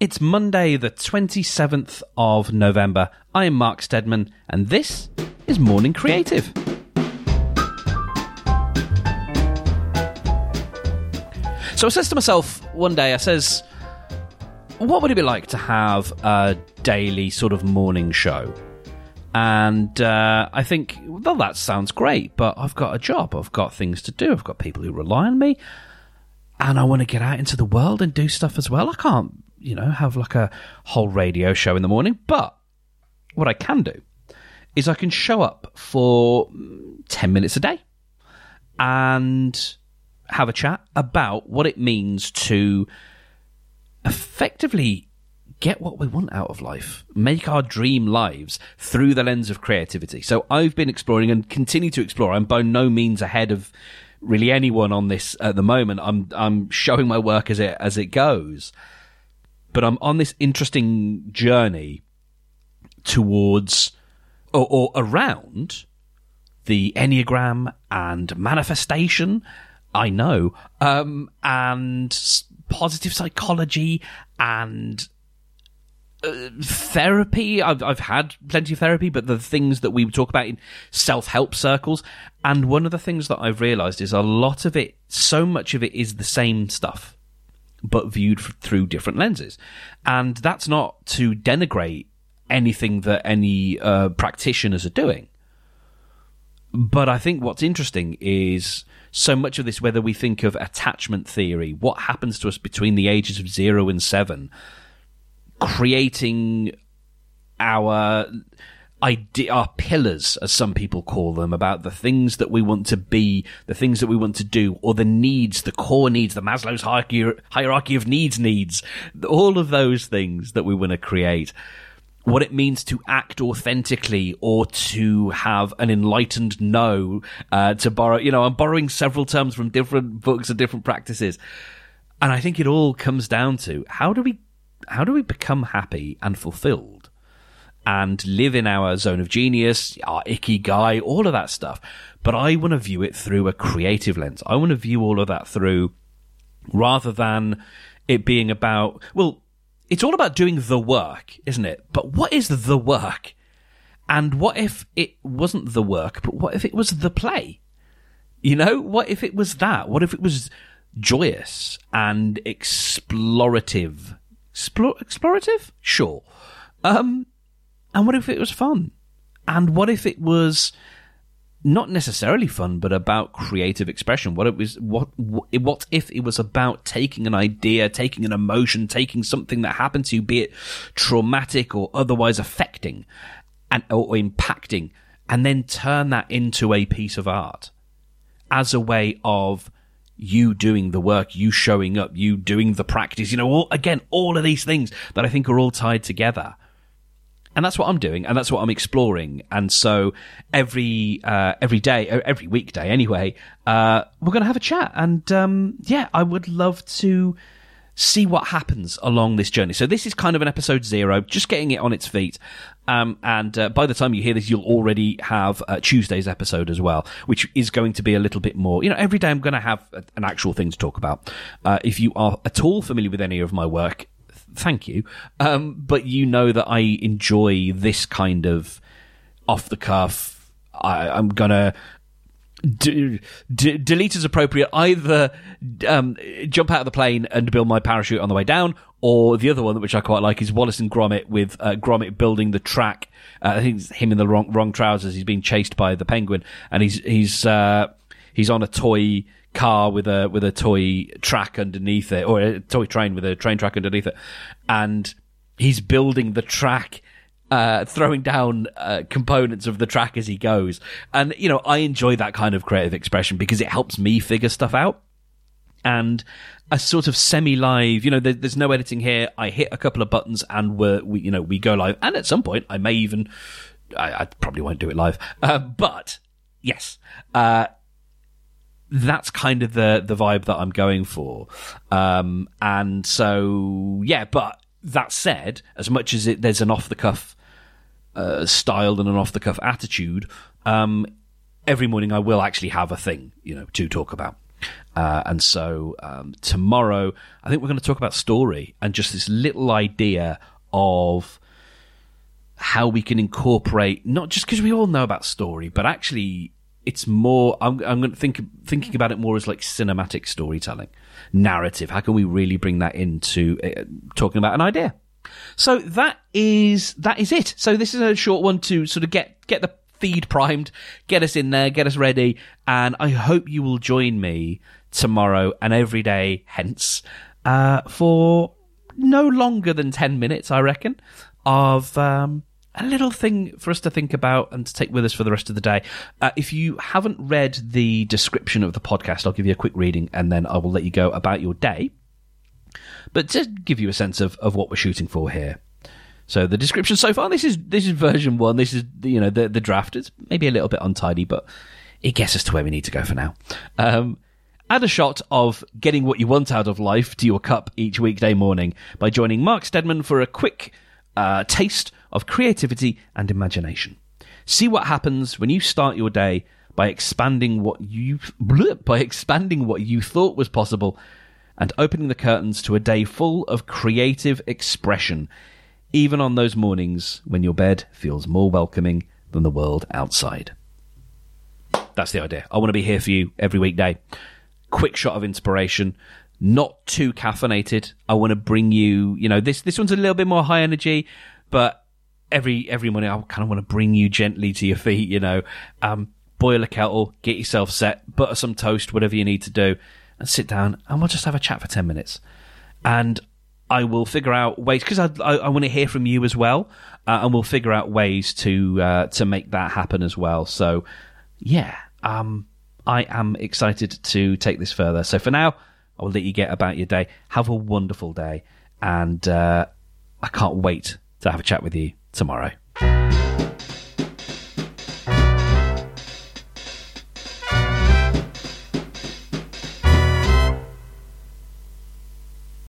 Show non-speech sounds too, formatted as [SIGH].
It's Monday, the 27th of November. I am Mark Steadman, and this is Morning Creative. So I says to myself one day, I says, what would it be like to have a daily sort of morning show? And uh, I think, well, that sounds great, but I've got a job, I've got things to do, I've got people who rely on me, and I want to get out into the world and do stuff as well. I can't, you know, have like a whole radio show in the morning, but what I can do is I can show up for mm, 10 minutes a day and have a chat about what it means to effectively get what we want out of life, make our dream lives through the lens of creativity. So I've been exploring and continue to explore. I'm by no means ahead of really anyone on this at the moment. I'm I'm showing my work as it as it goes, but I'm on this interesting journey towards or, or around the enneagram and manifestation. I know, um, and positive psychology and uh, therapy. I've, I've had plenty of therapy, but the things that we talk about in self help circles. And one of the things that I've realized is a lot of it, so much of it is the same stuff, but viewed through different lenses. And that's not to denigrate anything that any uh, practitioners are doing. But I think what's interesting is so much of this, whether we think of attachment theory, what happens to us between the ages of zero and seven, creating our idea, our pillars, as some people call them, about the things that we want to be, the things that we want to do, or the needs, the core needs, the Maslow's hierarchy, of needs needs, all of those things that we want to create. What it means to act authentically or to have an enlightened no, uh, to borrow, you know, I'm borrowing several terms from different books and different practices. And I think it all comes down to how do we how do we become happy and fulfilled and live in our zone of genius, our ikigai, all of that stuff? But I want to view it through a creative lens. I want to view all of that through rather than it being about, well, it's all about doing the work, isn't it? But what is the work? And what if it wasn't the work, but what if it was the play? You know, what if it was that? What if it was joyous and explorative Explor- explorative? Sure. Um, and what if it was fun? And what if it was not necessarily fun, but about creative expression? What it was, what, what if it was about taking an idea, taking an emotion, taking something that happened to you, be it traumatic or otherwise affecting and, or impacting, and then turn that into a piece of art as a way of you doing the work, you showing up, you doing the practice, you know, all, again, all of these things that I think are all tied together. And that's what I'm doing, and that's what I'm exploring. And so every uh, every day, every weekday, anyway, uh, we're going to have a chat. And um, yeah, I would love to see what happens along this journey. So this is kind of an episode zero, just getting it on its feet. Um, and uh, by the time you hear this, you'll already have uh, Tuesday's episode as well, which is going to be a little bit more. You know, every day I'm going to have a, an actual thing to talk about. Uh, if you are at all familiar with any of my work, thank you. Um, but you know that I enjoy this kind of off the cuff. I, I'm gonna D- d- delete as appropriate. Either um, jump out of the plane and build my parachute on the way down, or the other one, which I quite like, is Wallace and Gromit with uh, Gromit building the track. Uh, I think it's him in the wrong wrong trousers. He's being chased by the penguin, and he's he's uh, he's on a toy car with a with a toy track underneath it, or a toy train with a train track underneath it, and he's building the track uh, throwing down uh, components of the track as he goes. And, you know, I enjoy that kind of creative expression because it helps me figure stuff out. And a sort of semi-live, you know, there, there's no editing here. I hit a couple of buttons and we're, we, you know, we go live. And at some point, I may even, I, I probably won't do it live. Uh, but yes, uh, that's kind of the the vibe that I'm going for. Um, and so yeah, but that said, as much as it, there's an off the cuff uh, style and an off the cuff attitude, um, every morning I will actually have a thing, you know, to talk about. Uh, and so um, tomorrow, I think we're going to talk about story and just this little idea of how we can incorporate not just because we all know about story, but actually it's more. I'm, I'm going to think thinking about it more as like cinematic storytelling, narrative. How can we really bring that into uh, talking about an idea? So that is that is it. So this is a short one to sort of get get the feed primed, get us in there, get us ready, and I hope you will join me tomorrow and every day hence uh, for no longer than ten minutes, I reckon, of um, a little thing for us to think about and to take with us for the rest of the day. Uh, if you haven't read the description of the podcast, I'll give you a quick reading and then I will let you go about your day. But to give you a sense of, of what we're shooting for here. So the description so far, this is this is version one. This is you know the the draft. It's maybe a little bit untidy, but it gets us to where we need to go for now. Um, add a shot of getting what you want out of life to your cup each weekday morning by joining Mark Steadman for a quick uh, taste of creativity and imagination. See what happens when you start your day by expanding what you by expanding what you thought was possible and opening the curtains to a day full of creative expression even on those mornings when your bed feels more welcoming than the world outside. That's the idea. I want to be here for you every weekday. Quick shot of inspiration, not too caffeinated. I want to bring you, you know, this this one's a little bit more high energy, but every every morning I kind of want to bring you gently to your [LAUGHS] feet, you know. Um, boil a kettle, get yourself set, butter some toast, whatever you need to do, and sit down and we'll just have a chat for 10 minutes. And I will figure out ways because I, I, I want to hear from you as well, uh, and we'll figure out ways to uh, to make that happen as well. So, yeah, um, I am excited to take this further. So for now, I will let you get about your day. Have a wonderful day, and uh, I can't wait to have a chat with you tomorrow.